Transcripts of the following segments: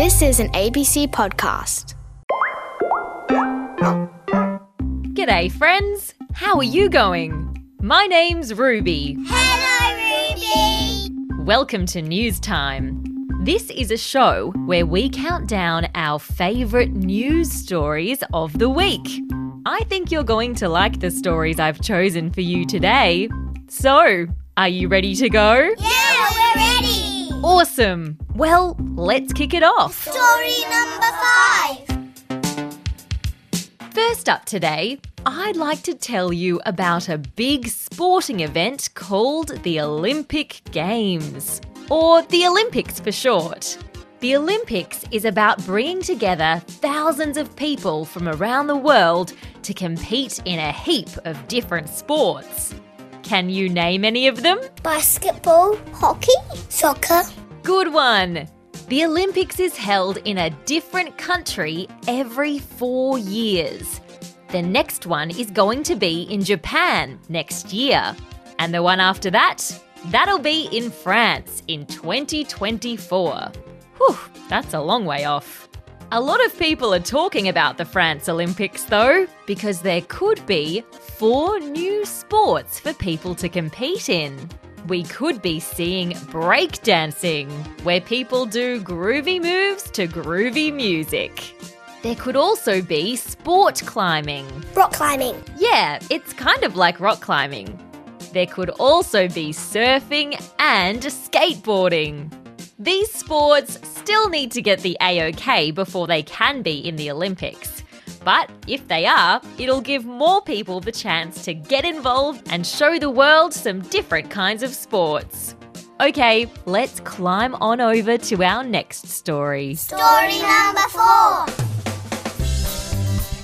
This is an ABC podcast. G'day, friends. How are you going? My name's Ruby. Hello, Ruby! Welcome to News Time. This is a show where we count down our favourite news stories of the week. I think you're going to like the stories I've chosen for you today. So, are you ready to go? Yeah, we're ready! Awesome! Well, let's kick it off. Story number five. First up today, I'd like to tell you about a big sporting event called the Olympic Games, or the Olympics for short. The Olympics is about bringing together thousands of people from around the world to compete in a heap of different sports. Can you name any of them? Basketball, hockey, soccer. Good one! The Olympics is held in a different country every four years. The next one is going to be in Japan next year. And the one after that, that'll be in France in 2024. Whew, that's a long way off. A lot of people are talking about the France Olympics though, because there could be four new sports for people to compete in. We could be seeing breakdancing, where people do groovy moves to groovy music. There could also be sport climbing. Rock climbing. Yeah, it's kind of like rock climbing. There could also be surfing and skateboarding. These sports still need to get the AOK before they can be in the Olympics. But if they are, it'll give more people the chance to get involved and show the world some different kinds of sports. Okay, let's climb on over to our next story. Story number four.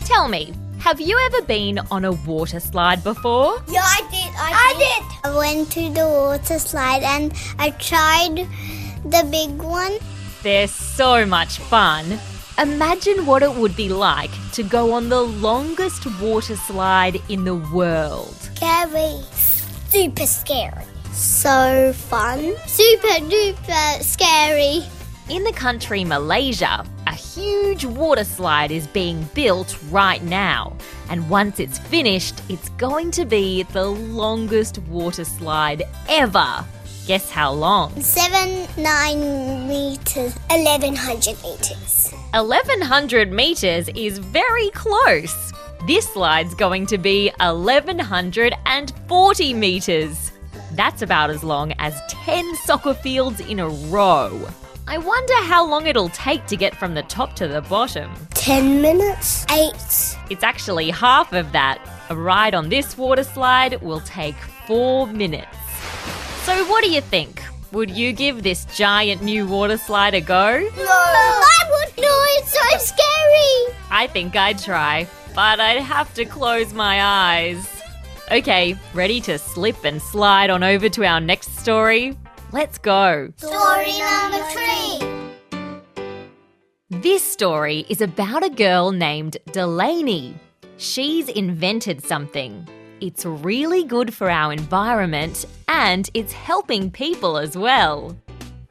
Tell me, have you ever been on a water slide before? Yeah, I did. I, did. I went to the water slide and I tried the big one. They're so much fun. Imagine what it would be like to go on the longest water slide in the world. Scary. Super scary. So fun. Super duper scary. In the country Malaysia, a huge water slide is being built right now. And once it's finished, it's going to be the longest water slide ever. Guess how long? Seven, nine meters, eleven hundred meters. 1100 meters is very close. This slide's going to be 1140 meters. That's about as long as 10 soccer fields in a row. I wonder how long it'll take to get from the top to the bottom. Ten minutes. Eight. It's actually half of that. A ride on this water slide will take four minutes. So, what do you think? Would you give this giant new water slide a go? No. I would. No, it's so scary. I think I'd try, but I'd have to close my eyes. Okay, ready to slip and slide on over to our next story? Let's go. Story number three. This story is about a girl named Delaney. She's invented something. It's really good for our environment and it's helping people as well.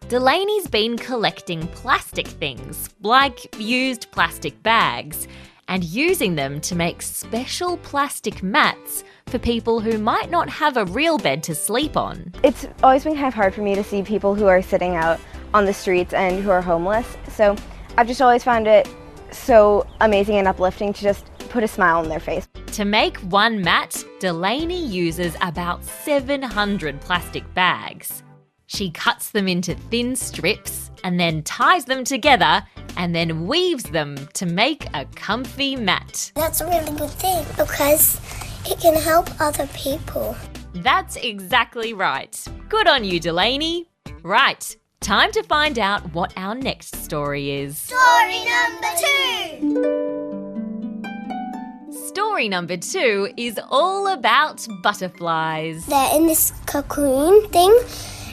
Delaney's been collecting plastic things, like used plastic bags, and using them to make special plastic mats for people who might not have a real bed to sleep on. It's always been kind of hard for me to see people who are sitting out on the streets and who are homeless. So I've just always found it so amazing and uplifting to just put a smile on their face. To make one mat, Delaney uses about 700 plastic bags. She cuts them into thin strips and then ties them together and then weaves them to make a comfy mat. That's a really good thing because it can help other people. That's exactly right. Good on you, Delaney. Right, time to find out what our next story is. Story number two. Story number two is all about butterflies. They're in this cocoon thing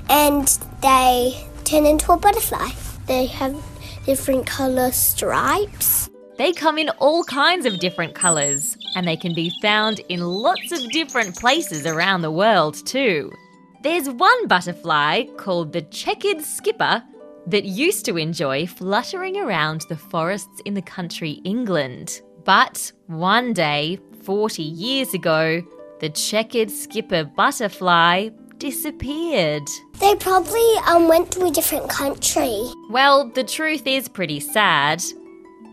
and they turn into a butterfly. They have different color stripes. They come in all kinds of different colours, and they can be found in lots of different places around the world too. There's one butterfly called the checkered skipper that used to enjoy fluttering around the forests in the country England. But one day, 40 years ago, the checkered skipper butterfly disappeared. They probably um, went to a different country. Well, the truth is pretty sad.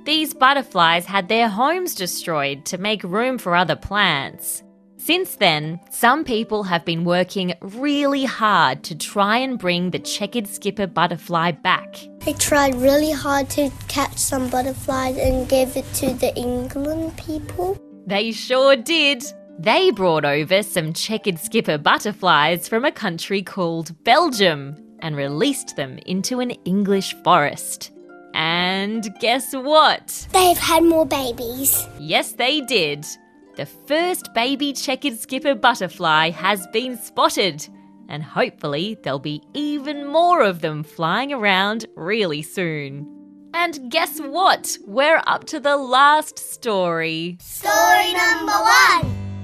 These butterflies had their homes destroyed to make room for other plants. Since then, some people have been working really hard to try and bring the checkered skipper butterfly back. They tried really hard to catch some butterflies and give it to the England people. They sure did. They brought over some checkered skipper butterflies from a country called Belgium and released them into an English forest. And guess what? They've had more babies. Yes, they did. The first baby checkered skipper butterfly has been spotted, and hopefully there'll be even more of them flying around really soon. And guess what? We're up to the last story. Story number one.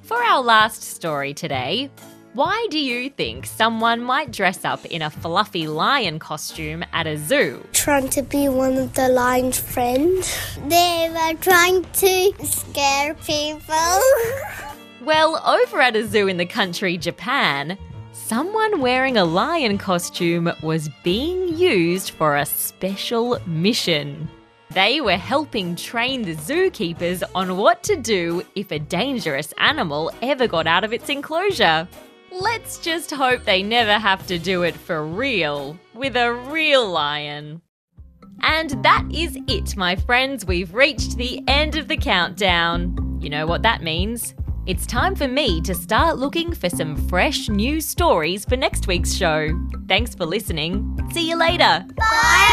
For our last story today, why do you think someone might dress up in a fluffy lion costume at a zoo? Trying to be one of the lion's friends. They were trying to scare people. Well, over at a zoo in the country Japan, someone wearing a lion costume was being used for a special mission. They were helping train the zookeepers on what to do if a dangerous animal ever got out of its enclosure. Let's just hope they never have to do it for real, with a real lion. And that is it, my friends. We've reached the end of the countdown. You know what that means? It's time for me to start looking for some fresh new stories for next week's show. Thanks for listening. See you later. Bye.